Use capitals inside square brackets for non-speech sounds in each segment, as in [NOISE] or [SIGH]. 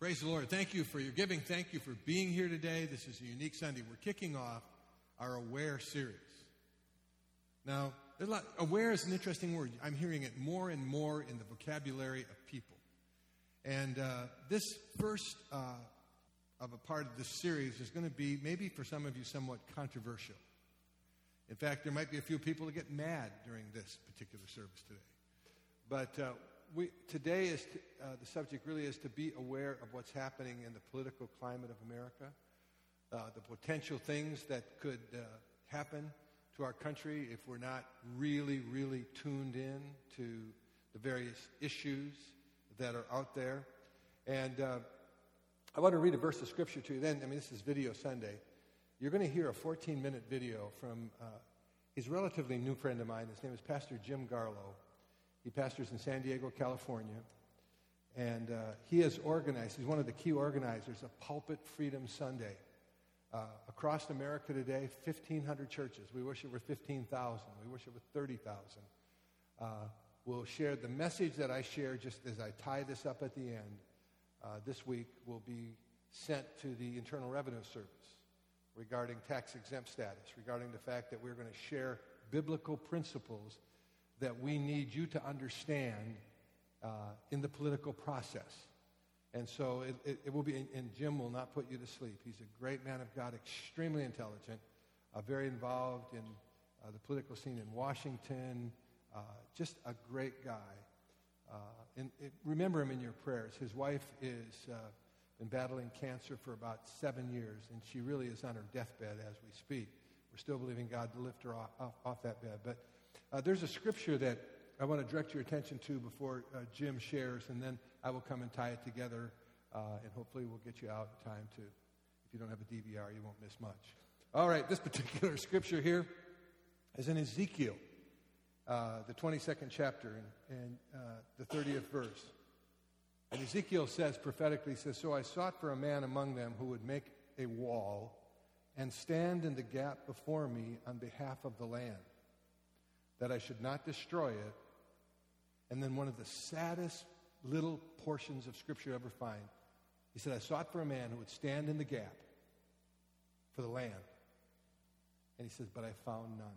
Praise the Lord. Thank you for your giving. Thank you for being here today. This is a unique Sunday. We're kicking off our Aware series. Now, lot, aware is an interesting word. I'm hearing it more and more in the vocabulary of people. And uh, this first uh, of a part of this series is going to be maybe for some of you somewhat controversial. In fact, there might be a few people that get mad during this particular service today. But uh, we, today is to, uh, the subject really is to be aware of what's happening in the political climate of America, uh, the potential things that could uh, happen to our country if we're not really, really tuned in to the various issues that are out there. And uh, I want to read a verse of scripture to you. Then, I mean, this is Video Sunday. You're going to hear a 14 minute video from, uh, he's a relatively new friend of mine. His name is Pastor Jim Garlow. He pastors in San Diego, California. And uh, he has organized, he's one of the key organizers of Pulpit Freedom Sunday. Uh, across America today, 1,500 churches. We wish it were 15,000. We wish it were 30,000. Uh, will share the message that I share just as I tie this up at the end. Uh, this week will be sent to the Internal Revenue Service regarding tax exempt status, regarding the fact that we're going to share biblical principles that we need you to understand uh, in the political process. And so it, it, it will be, and Jim will not put you to sleep. He's a great man of God, extremely intelligent, uh, very involved in uh, the political scene in Washington, uh, just a great guy. Uh, and it, remember him in your prayers. His wife is uh, been battling cancer for about seven years, and she really is on her deathbed as we speak. We're still believing God to lift her off, off, off that bed. But uh, there's a scripture that I want to direct your attention to before uh, Jim shares, and then I will come and tie it together, uh, and hopefully we'll get you out in time to. If you don't have a DVR, you won't miss much. All right, this [LAUGHS] particular scripture here is in Ezekiel, uh, the 22nd chapter, and, and uh, the 30th verse. And Ezekiel says prophetically, says, So I sought for a man among them who would make a wall and stand in the gap before me on behalf of the land that I should not destroy it. And then one of the saddest little portions of Scripture you ever find. He said, I sought for a man who would stand in the gap for the land. And he says, But I found none.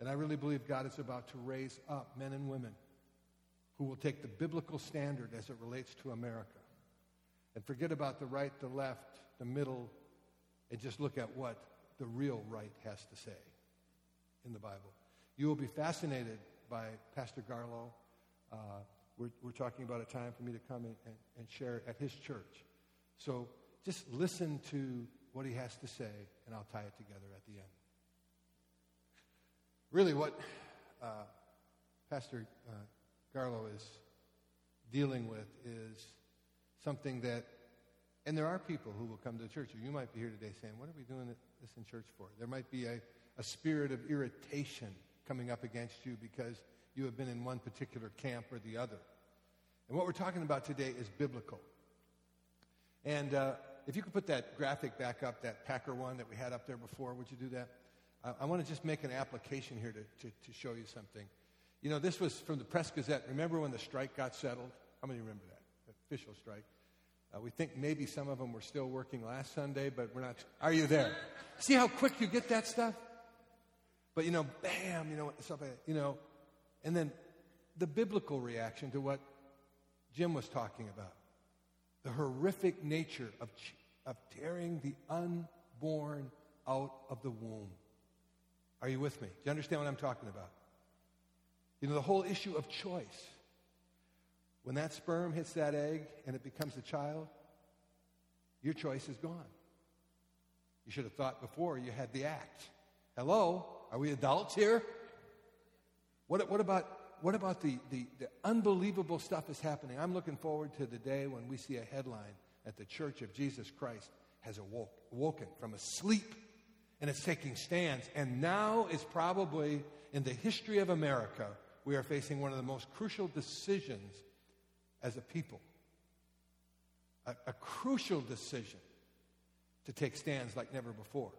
And I really believe God is about to raise up men and women who will take the biblical standard as it relates to America and forget about the right, the left, the middle, and just look at what the real right has to say in the Bible. You will be fascinated by Pastor Garlow. Uh, we're, we're, talking about a time for me to come and, and, and share at his church. So just listen to what he has to say, and I'll tie it together at the end. Really, what uh, Pastor uh, Garlow is dealing with is something that, and there are people who will come to the church, or you might be here today saying, What are we doing this in church for? There might be a, a spirit of irritation coming up against you because you have been in one particular camp or the other. And what we're talking about today is biblical. And uh, if you could put that graphic back up, that Packer one that we had up there before, would you do that? Uh, I want to just make an application here to, to, to, show you something. You know, this was from the Press Gazette. Remember when the strike got settled? How many remember that? The official strike. Uh, we think maybe some of them were still working last Sunday, but we're not. Are you there? See how quick you get that stuff? But, you know, bam, you know, that, you know. And then the biblical reaction to what Jim was talking about the horrific nature of, of tearing the unborn out of the womb. Are you with me? Do you understand what I'm talking about? You know, the whole issue of choice. When that sperm hits that egg and it becomes a child, your choice is gone. You should have thought before you had the act. Hello? Are we adults here? What, what about, what about the, the, the unbelievable stuff that's happening? I'm looking forward to the day when we see a headline that the Church of Jesus Christ has awoke, awoken from a sleep and it's taking stands. And now is probably in the history of America, we are facing one of the most crucial decisions as a people. A, a crucial decision to take stands like never before.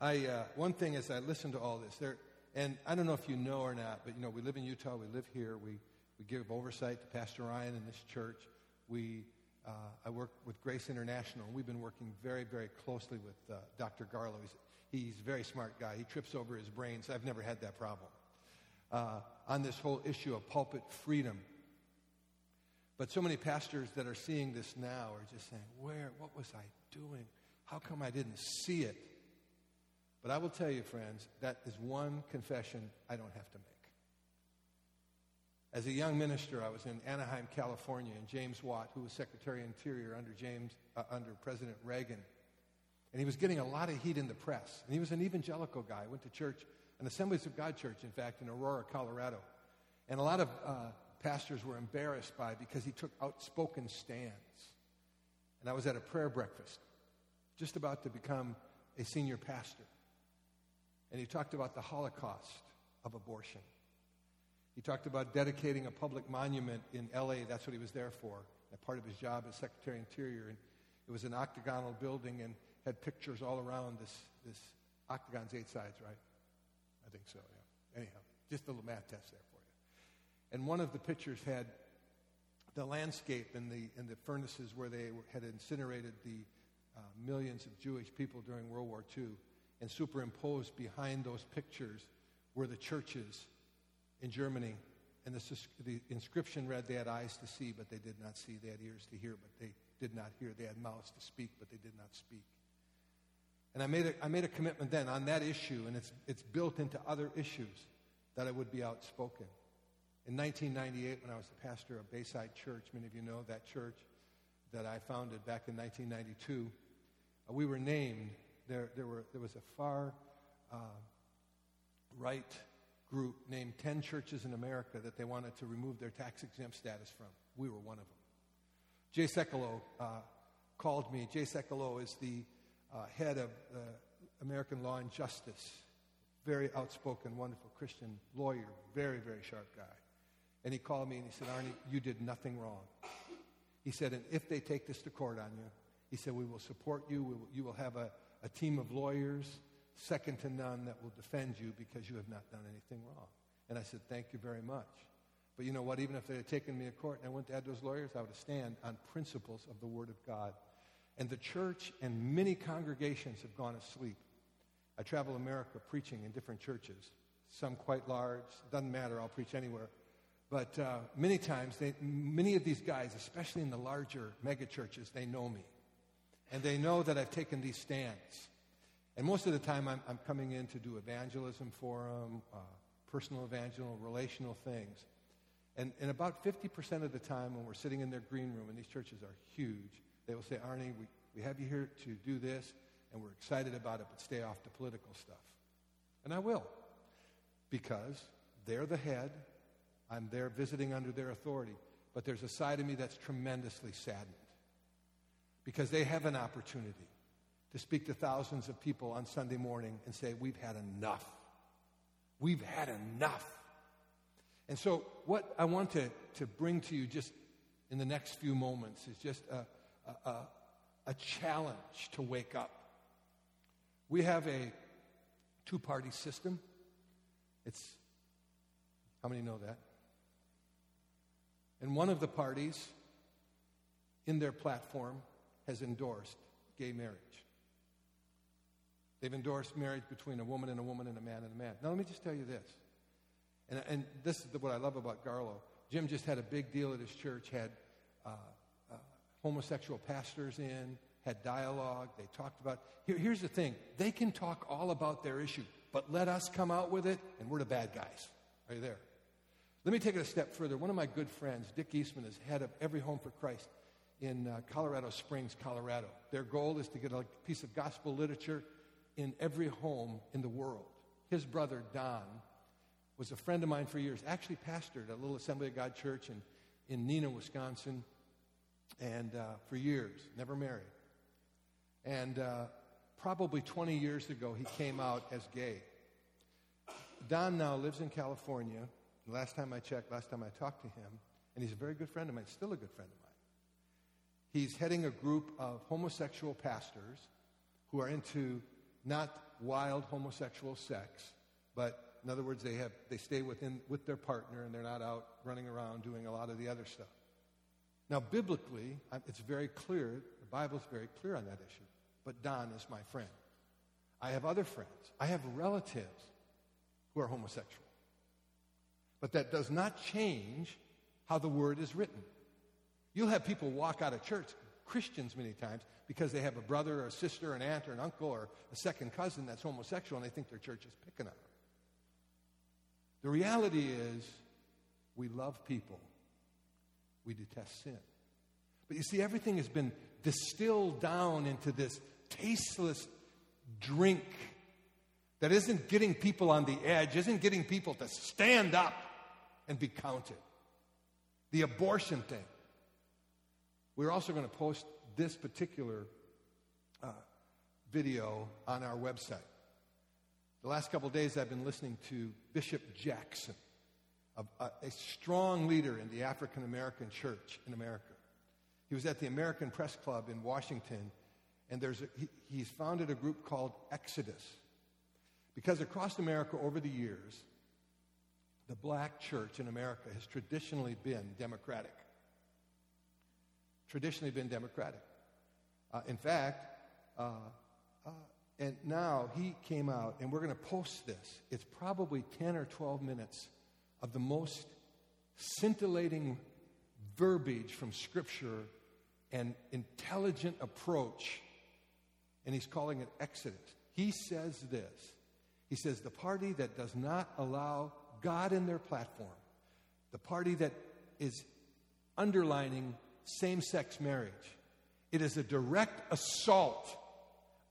I, uh, one thing is I listen to all this, there, and I don't know if you know or not, but you know, we live in Utah, we live here, we, we give oversight to Pastor Ryan in this church. we, uh, I work with Grace International. and We've been working very, very closely with uh, Dr. Garlow. He's, he's a very smart guy. He trips over his brains. I've never had that problem. Uh, on this whole issue of pulpit freedom. But so many pastors that are seeing this now are just saying, Where, what was I doing? How come I didn't see it? But I will tell you, friends, that is one confession I don't have to make. As a young minister, I was in Anaheim, California, and James Watt, who was Secretary of Interior under James, uh, under President Reagan, and he was getting a lot of heat in the press. And he was an evangelical guy. Went to church, an Assemblies of God church, in fact, in Aurora, Colorado. And a lot of uh, pastors were embarrassed by because he took outspoken stands. And I was at a prayer breakfast, just about to become a senior pastor. And he talked about the Holocaust of abortion. He talked about dedicating a public monument in LA. That's what he was there for. Part of his job as Secretary of Interior. And it was an octagonal building and had pictures all around this, this octagon's eight sides, right? I think so, yeah. Anyhow, just a little math test there for you. And one of the pictures had the landscape and the, and the furnaces where they had incinerated the uh, millions of Jewish people during World War II. And superimposed behind those pictures were the churches in Germany. And the, the inscription read, They had eyes to see, but they did not see. They had ears to hear, but they did not hear. They had mouths to speak, but they did not speak. And I made a, I made a commitment then on that issue, and it's, it's built into other issues that I would be outspoken. In 1998, when I was the pastor of Bayside Church, many of you know that church that I founded back in 1992, uh, we were named. There, there, were, there was a far uh, right group named 10 churches in America that they wanted to remove their tax exempt status from. We were one of them. Jay Sekulow uh, called me. Jay Sekulow is the uh, head of American Law and Justice. Very outspoken, wonderful Christian lawyer, very, very sharp guy. And he called me and he said, Arni, you did nothing wrong. He said, and if they take this to court on you, he said, we will support you. Will, you will have a, a team of lawyers, second to none, that will defend you because you have not done anything wrong. And I said, thank you very much. But you know what? Even if they had taken me to court and I went to add those lawyers, I would stand on principles of the Word of God and the church and many congregations have gone asleep. I travel America preaching in different churches, some quite large. Doesn't matter, I'll preach anywhere. But uh, many times, they, many of these guys, especially in the larger mega churches, they know me. And they know that I've taken these stands. And most of the time, I'm, I'm coming in to do evangelism for them, uh, personal evangelism, relational things. And, and about 50% of the time, when we're sitting in their green room, and these churches are huge, they will say, Arni, we, we have you here to do this, and we're excited about it, but stay off the political stuff. And I will, because they're the head. I'm there visiting under their authority. But there's a side of me that's tremendously saddened because they have an opportunity to speak to thousands of people on Sunday morning and say, We've had enough. We've had enough. And so, what I want to, to bring to you just in the next few moments is just a, a, a challenge to wake up. We have a two party system. It's, how many know that? And one of the parties in their platform has endorsed gay marriage. They've endorsed marriage between a woman and a woman and a man and a man. Now, let me just tell you this. And, and this is what I love about Garlow. Jim just had a big deal at his church, had uh, homosexual pastors in, had dialogue. They talked about. Here, here's the thing they can talk all about their issue, but let us come out with it, and we're the bad guys. Are you there? Let me take it a step further. One of my good friends, Dick Eastman, is head of Every Home for Christ in uh, Colorado Springs, Colorado. Their goal is to get a piece of gospel literature in every home in the world. His brother, Don, was a friend of mine for years, actually pastored a little Assembly of God church in, in Neenah, Wisconsin and uh, for years, never married. And uh, probably 20 years ago, he came out as gay. Don now lives in California. Last time I checked, last time I talked to him, and he's a very good friend of mine, still a good friend of mine. He's heading a group of homosexual pastors who are into not wild homosexual sex, but in other words, they, have, they stay within, with their partner and they're not out running around doing a lot of the other stuff. Now, biblically, it's very clear, the Bible's very clear on that issue. But Don is my friend. I have other friends. I have relatives who are homosexual. But that does not change how the word is written. You'll have people walk out of church, Christians many times, because they have a brother or a sister, an aunt or an uncle or a second cousin that's homosexual and they think their church is picking on them. The reality is, we love people, we detest sin. But you see, everything has been distilled down into this tasteless drink that isn't getting people on the edge, isn't getting people to stand up and be counted. The abortion thing. We're also going to post this particular uh, video on our website. The last couple days, I've been listening to Bishop Jackson, a, a, a strong leader in the African American church in America. He was at the American Press Club in Washington, and there's a, he, he's founded a group called Exodus. Because across America over the years, the black church in America has traditionally been democratic. Traditionally been democratic. Uh, in fact, uh, uh, and now he came out, and we're going to post this. It's probably 10 or 12 minutes of the most scintillating verbiage from Scripture and intelligent approach. And he's calling it Exodus. He says this He says, the party that does not allow God in their platform, the party that is underlining same sex marriage, it is a direct assault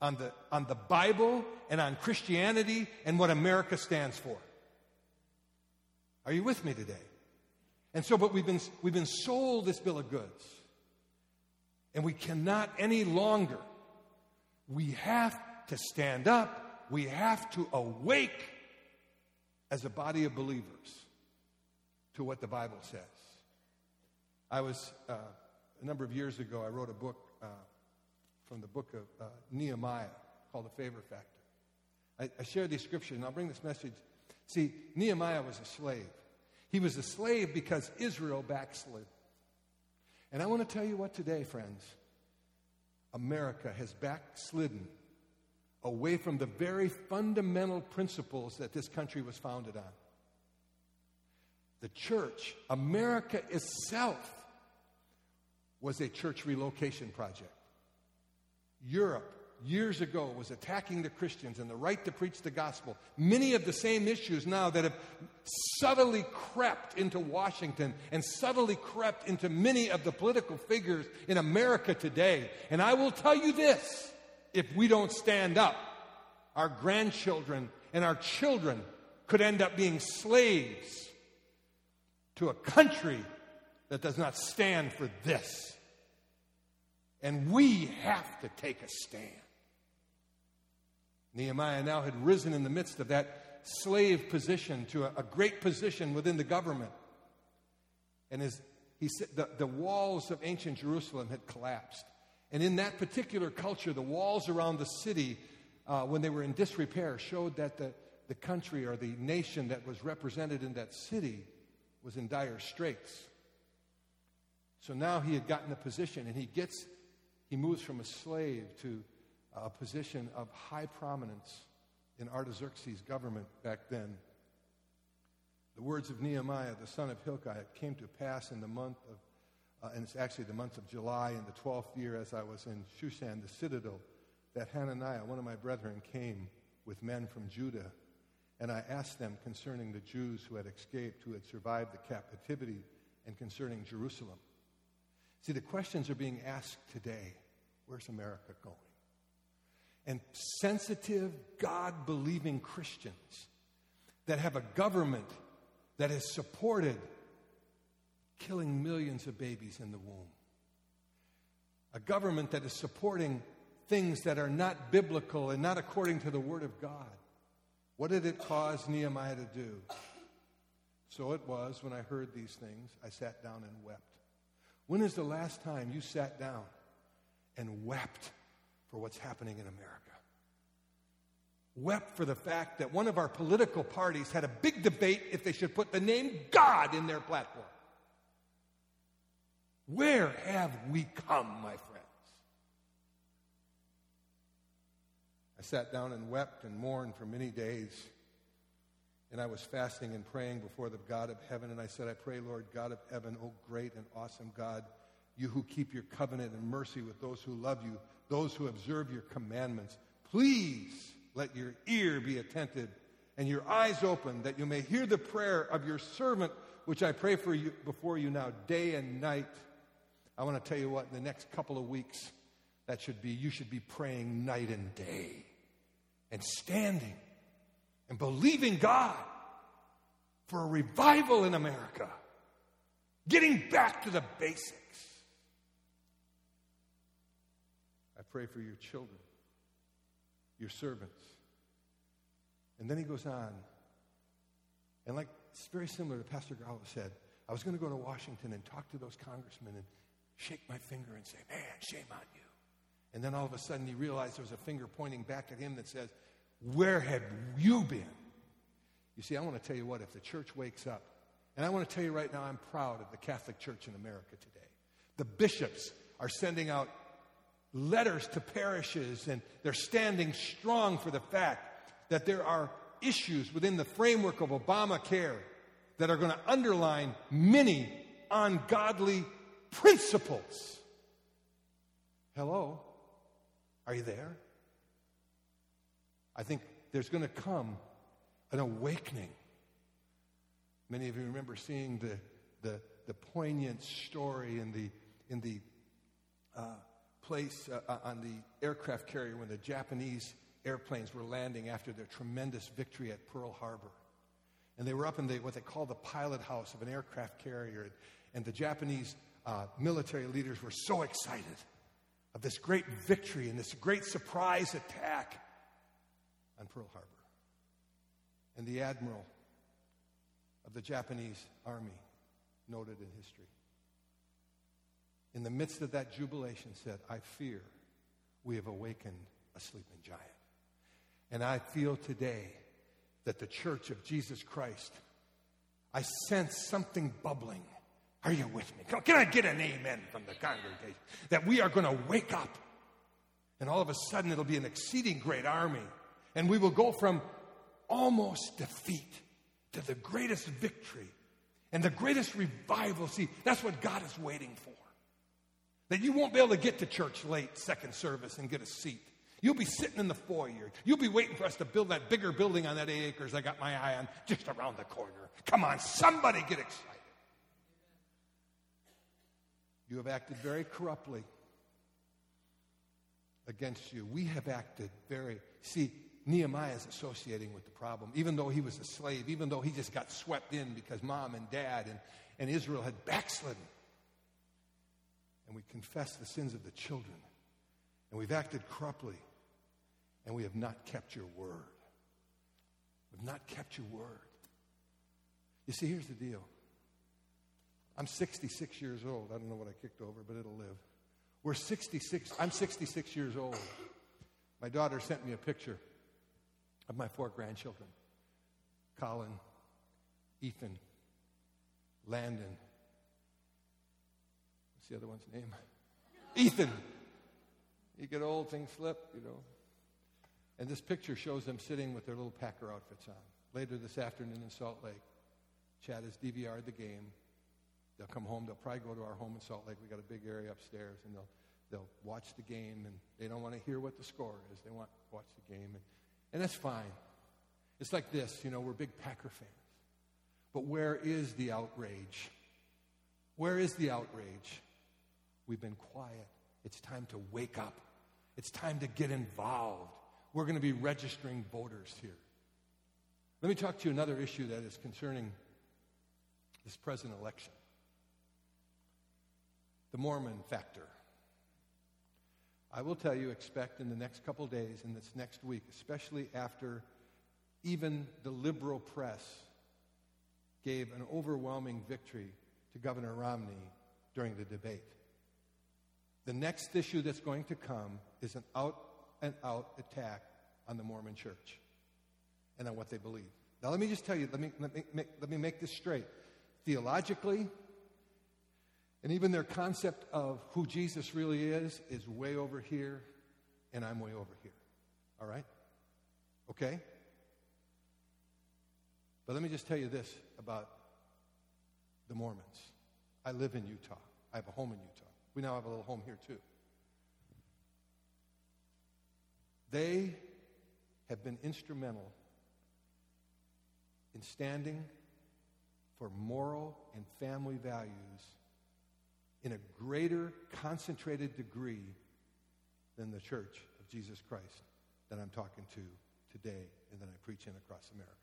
on the, on the Bible and on Christianity and what America stands for. Are you with me today? And so, but we've been, we've been sold this bill of goods. And we cannot any longer. We have to stand up. We have to awake as a body of believers to what the Bible says. I was, uh, a number of years ago, I wrote a book uh, from the book of uh, Nehemiah called The Favor Factor. I, I share these scriptures, and I'll bring this message. See, Nehemiah was a slave. He was a slave because Israel backslid. And I want to tell you what today, friends. America has backslidden away from the very fundamental principles that this country was founded on. The church, America itself, was a church relocation project. Europe, years ago, was attacking the Christians and the right to preach the gospel. Many of the same issues now that have subtly crept into Washington and subtly crept into many of the political figures in America today. And I will tell you this if we don't stand up, our grandchildren and our children could end up being slaves to a country that does not stand for this. And we have to take a stand. Nehemiah now had risen in the midst of that slave position to a, a great position within the government. And his, he said the, the walls of ancient Jerusalem had collapsed. And in that particular culture, the walls around the city, uh, when they were in disrepair, showed that the, the country or the nation that was represented in that city was in dire straits. So now he had gotten a position, and he gets he moves from a slave to a position of high prominence in Artaxerxes' government back then. The words of Nehemiah, the son of Hachaliah, came to pass in the month of, uh, and it's actually the month of July in the 12th year as I was in Shushan, the citadel, that Hananiah, one of my brethren, came with men from Judah. And I asked them concerning the Jews who had escaped, who had survived the captivity, and concerning Jerusalem. See, the questions are being asked today where's America going? And sensitive, God believing Christians that have a government that has supported killing millions of babies in the womb, a government that is supporting things that are not biblical and not according to the Word of God. What did it cause Nehemiah to do? So it was when I heard these things, I sat down and wept. When is the last time you sat down and wept for what's happening in America? Wept for the fact that one of our political parties had a big debate if they should put the name God in their platform. Where have we come, my friends? I sat down and wept and mourned for many days. And I was fasting and praying before the God of heaven. And I said, I pray, Lord God of heaven, O great and awesome God, you who keep your covenant and mercy with those who love you, those who observe your commandments, please let your ear be attentive and your eyes open that you may hear the prayer of your servant, which I pray for you before you now, day and night. I want to tell you what, in the next couple of weeks, that should be, you should be praying night and day and standing and believing God for a revival in America, getting back to the basics. I pray for your children, your servants. And then he goes on, and like it's very similar to Pastor Garlow said, I was going to go to Washington and talk to those congressmen and shake my finger and say, Man, shame on you. And then all of a sudden he realized there was a finger pointing back at him that says, Where have you been? You see, I want to tell you what, if the church wakes up, and I want to tell you right now, I'm proud of the Catholic Church in America today. The bishops are sending out letters to parishes, and they're standing strong for the fact that there are issues within the framework of Obamacare that are going to underline many ungodly principles. Hello? Are you there? I think there's going to come an awakening. Many of you remember seeing the, the, the poignant story in the, in the uh, place uh, uh, on the aircraft carrier when the Japanese airplanes were landing after their tremendous victory at Pearl Harbor. And they were up in the, what they call the pilot house of an aircraft carrier. And the Japanese uh, military leaders were so excited of this great victory and this great surprise attack Pearl Harbor. And the admiral of the Japanese army noted in history in the midst of that jubilation said, I fear we have awakened a sleeping giant. And I feel today that the church of Jesus Christ, I sense something bubbling. Are you with me? Can I get an amen from the congregation? That we are going to wake up. And all of a sudden, it'll be an exceeding great army. And we will go from almost defeat to the greatest victory and the greatest revival. See, that's what God is waiting for. That you won't be able to get to church late, second service, and get a seat. You'll be sitting in the foyer. You'll be waiting for us to build that bigger building on that eight acres I got my eye on just around the corner. Come on, somebody get excited. You have acted very corruptly against you. We have acted very. See, Nehemiah is associating with the problem. Even though he was a slave, even though he just got swept in because mom and dad and, and Israel had backslidden and we confess the sins of the children, and we've acted corruptly, and we have not kept your word. We've not kept your word. You see, here's the deal. I'm 66 years old. I don't know what I kicked over, but it'll live. We're 66. I'm 66 years old. My daughter sent me a picture of my four grandchildren Colin, Ethan, Landon, What's the other one's name? Ethan. You get old, things slip, you know. And this picture shows them sitting with their little Packer outfits on. Later this afternoon in Salt Lake, Chad has DVR'd the game. They'll come home. They'll probably go to our home in Salt Lake. We've got a big area upstairs, and they'll, they'll watch the game, and they don't want to hear what the score is. They want to watch the game, and, and that's fine. It's like this, you know, we're big Packer fans. But where is the outrage? Where is the outrage? We've been quiet. It's time to wake up. It's time to get involved. We're going to be registering voters here. Let me talk to you another issue that is concerning this present election the Mormon factor. I will tell you, expect in the next couple days, in this next week, especially after even the liberal press gave an overwhelming victory to Governor Romney during the debate. The next issue that's going to come is an out and out attack on the Mormon church and on what they believe. Now, let me just tell you, let me, let me, make, let me make this straight. Theologically, And even their concept of who Jesus really is is way over here, and I'm way over here. All right? Okay? But let me just tell you this about the Mormons. I live in Utah. I have a home in Utah. We now have a little home here, too. They have been instrumental in standing for moral and family values in a greater concentrated degree than the Church of Jesus Christ that I'm talking to today and that I preach in across America.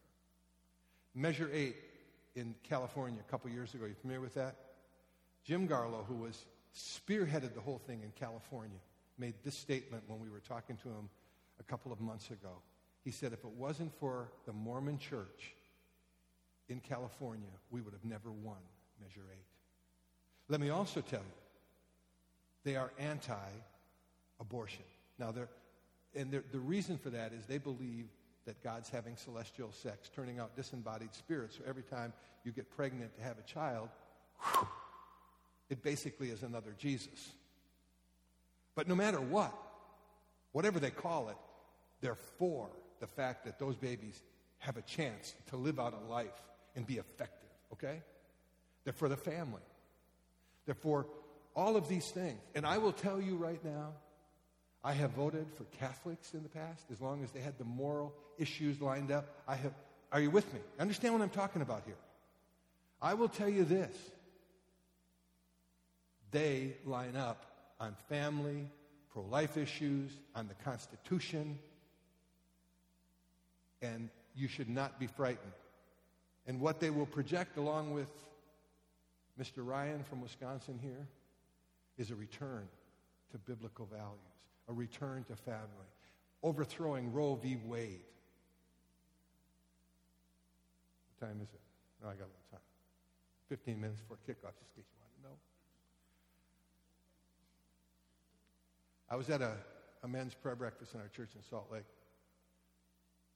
Measure 8 in California a couple years ago. You familiar with that? Jim Garlow, who was spearheaded the whole thing in California, made this statement when we were talking to him a couple of months ago. He said, if it wasn't for the Mormon church in California, we would have never won Measure 8. Let me also tell you, they are anti abortion. Now, they're, and they're, the reason for that is they believe that God's having celestial sex, turning out disembodied spirits. So every time you get pregnant to have a child, whew, it basically is another Jesus. But no matter what, whatever they call it, they're for the fact that those babies have a chance to live out a life and be effective, okay? They're for the family. They're for all of these things. And I will tell you right now, I have voted for Catholics in the past as long as they had the moral issues lined up. I have Are you with me? Understand what I'm talking about here? I will tell you this. They line up on family, pro life issues, on the Constitution, and you should not be frightened. And what they will project along with Mr. Ryan from Wisconsin here is a return to biblical values, a return to family, overthrowing Roe v. Wade. What time is it? No, I got a little time. 15 minutes before kickoff, just in case you wanted to know. I was at a, a men's prayer breakfast in our church in Salt Lake.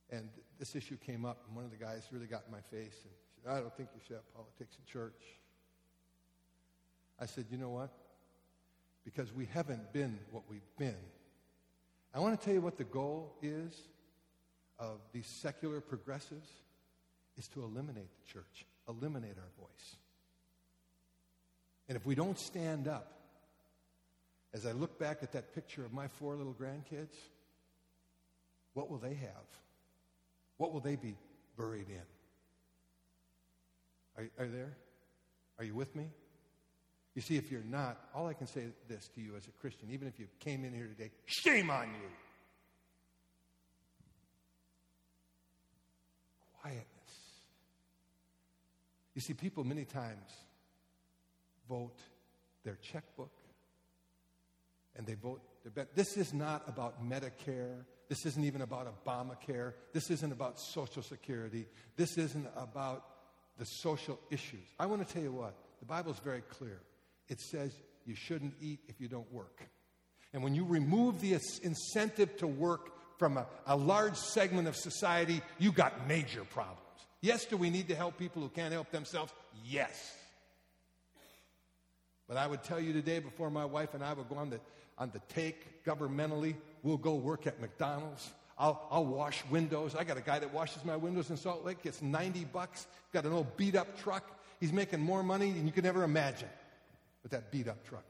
And this issue came up, and one of the guys really got in my face and said, I don't think you should have politics in church. I said, you know what? Because we haven't been what we've been. I want to tell you what the goal is of these secular progressives is to eliminate the church, eliminate our voice. And if we don't stand up, as I look back at that picture of my four little grandkids, what will they have? What will they be buried in? Are, are you there? Are you with me? You see, if you're not, all I can say this to you as a Christian, even if you came in here today, shame on you. Quietness. You see, people many times vote their checkbook and they vote their bet. This is not about Medicare. This isn't even about Obamacare. This isn't about Social Security. This isn't about the social issues. I want to tell you what, the Bible is very clear it says you shouldn't eat if you don't work. And when you remove the incentive to work from a, a large segment of society, you got major problems. Yes, do we need to help people who can't help themselves? Yes. But I would tell you today, before my wife and I would go on the, on the take governmentally, we'll go work at McDonald's. I'll, I'll wash windows. I got a guy that washes my windows in Salt Lake, gets 90 bucks, got an old beat up truck. He's making more money than you could ever imagine with that beat up truck.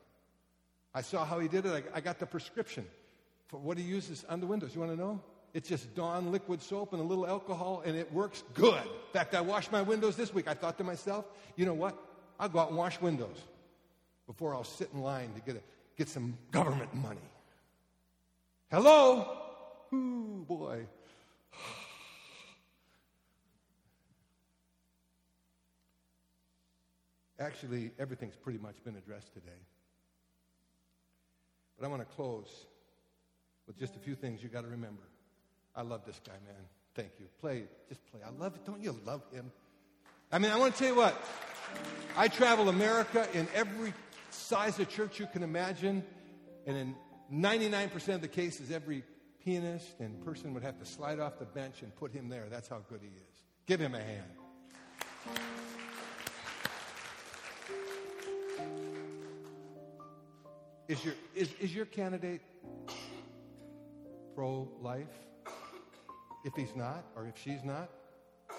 I saw how he did it. I, I got the prescription for what he uses on the windows. You want to know? It's just Dawn liquid soap and a little alcohol, and it works good. In fact, I washed my windows this week. I thought to myself, you know what? I'll go out and wash windows before I'll sit in line to get, a, get some government money. Hello? Ooh, boy. Actually, everything's pretty much been addressed today. But I want to close with just a few things you got to remember. I love this guy, man. Thank you. Play, just play. I love it. Don't you love him? I mean, I want to tell you what. I travel America in every size of church you can imagine, and in 99% of the cases, every pianist and person would have to slide off the bench and put him there. That's how good he is. Give him a hand. Is your, is, is your candidate pro life? If he's not, or if she's not,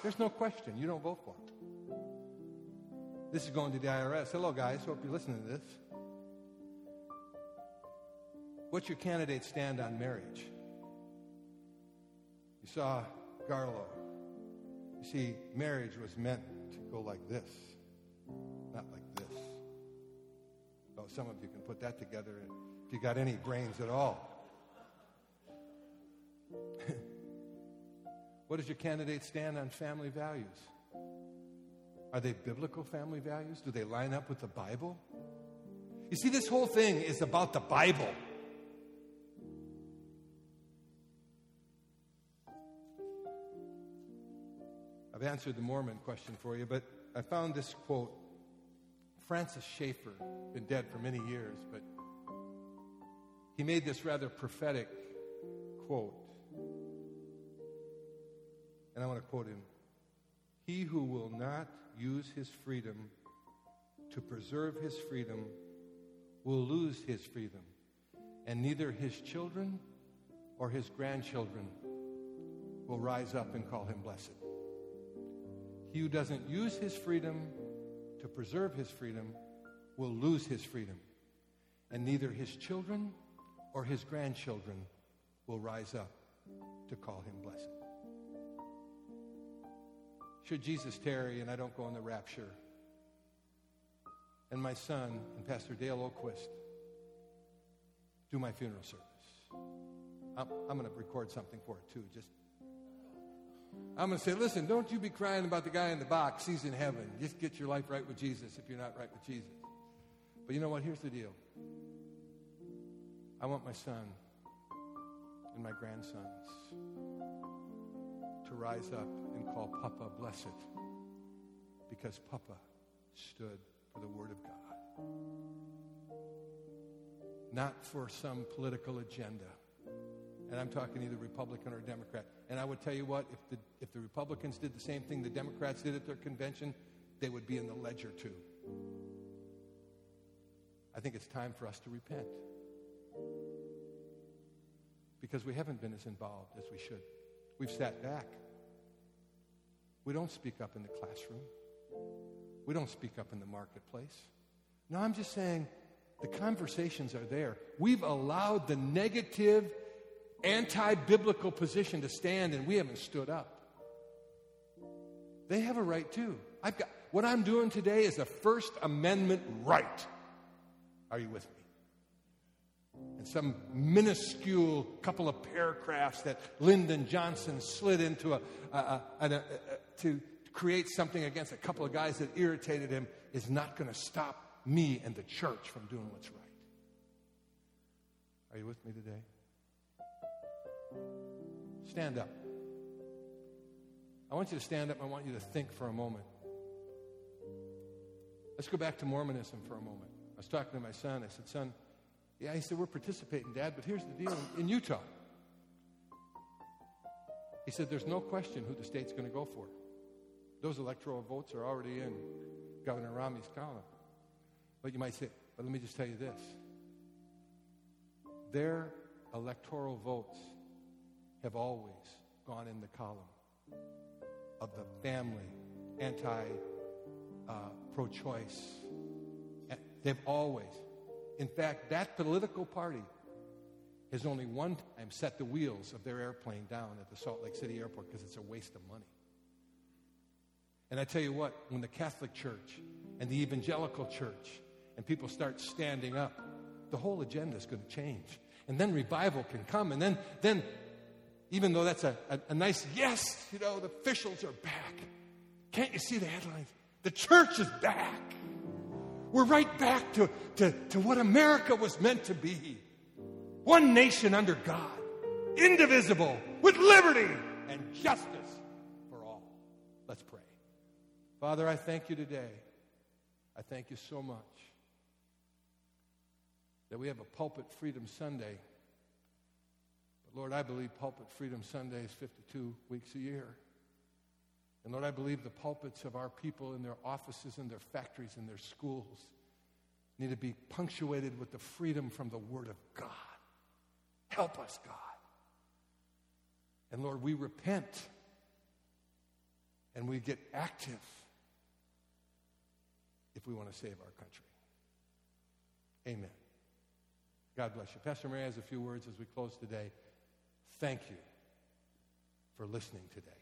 there's no question. You don't vote for him. This is going to the IRS. Hello, guys. Hope you're listening to this. What's your candidate stand on marriage? You saw Garlow. You see, marriage was meant to go like this, not like. Some of you can put that together if you got any brains at all. [LAUGHS] what does your candidate stand on family values? Are they biblical family values? Do they line up with the Bible? You see, this whole thing is about the Bible. I've answered the Mormon question for you, but I found this quote. Francis Schaeffer, been dead for many years, but he made this rather prophetic quote. And I want to quote him He who will not use his freedom to preserve his freedom will lose his freedom, and neither his children or his grandchildren will rise up and call him blessed. He who doesn't use his freedom to preserve his freedom will lose his freedom, and neither his children or his grandchildren will rise up to call him blessed. Should Jesus tarry and I don't go in the rapture, and my son and Pastor Dale Oquist do my funeral service, I'm, I'm going to record something for it too. Just I'm going to say, listen, don't you be crying about the guy in the box. He's in heaven. Just get your life right with Jesus if you're not right with Jesus. But you know what? Here's the deal. I want my son and my grandsons to rise up and call Papa blessed because Papa stood for the Word of God. Not for some political agenda. And I'm talking either Republican or Democrat. And I would tell you what, if the, if the Republicans did the same thing the Democrats did at their convention, they would be in the ledger too. I think it's time for us to repent. Because we haven't been as involved as we should. We've sat back. We don't speak up in the classroom. We don't speak up in the marketplace. No, I'm just saying the conversations are there. We've allowed the negative, anti biblical position to stand, and we haven't stood up. They have a right too. I've got what I'm doing today is a First Amendment right. Are you with me? And some minuscule couple of paragraphs that Lyndon Johnson slid into a, a, a, a to create something against a couple of guys that irritated him is not going to stop me and the church from doing what's right. Are you with me today? Stand up. I want you to stand up. I want you to think for a moment. Let's go back to Mormonism for a moment. I was talking to my son. I said, Son, yeah, he said, We're participating, Dad, but here's the deal in, Utah. He said, There's no question who the state's going to go for. Those electoral votes are already in Governor Romney's column. But you might say, But let me just tell you this their electoral votes have always gone in the column of the family, anti uh, pro choice. They've always. In fact, that political party has only one time set the wheels of their airplane down at the Salt Lake City airport because it's a waste of money. And I tell you what, when the Catholic Church and the evangelical church and people start standing up, the whole agenda is going to change. And then revival can come. And then, then even though that's a, a, a nice yes, you know, the officials are back. Can't you see the headlines? The church is back. We're right back to, to, to what America was meant to be one nation under God, indivisible, with liberty and justice for all. Let's pray. Father, I thank you today. I thank you so much that we have a Pulpit Freedom Sunday. Lord, I believe Pulpit Freedom Sunday is 52 weeks a year. And Lord, I believe the pulpits of our people in their offices and their factories and their schools need to be punctuated with the freedom from the Word of God. Help us, God. And Lord, we repent and we get active if we want to save our country. Amen. God bless you. Pastor Mary has a few words as we close today. Thank you for listening today.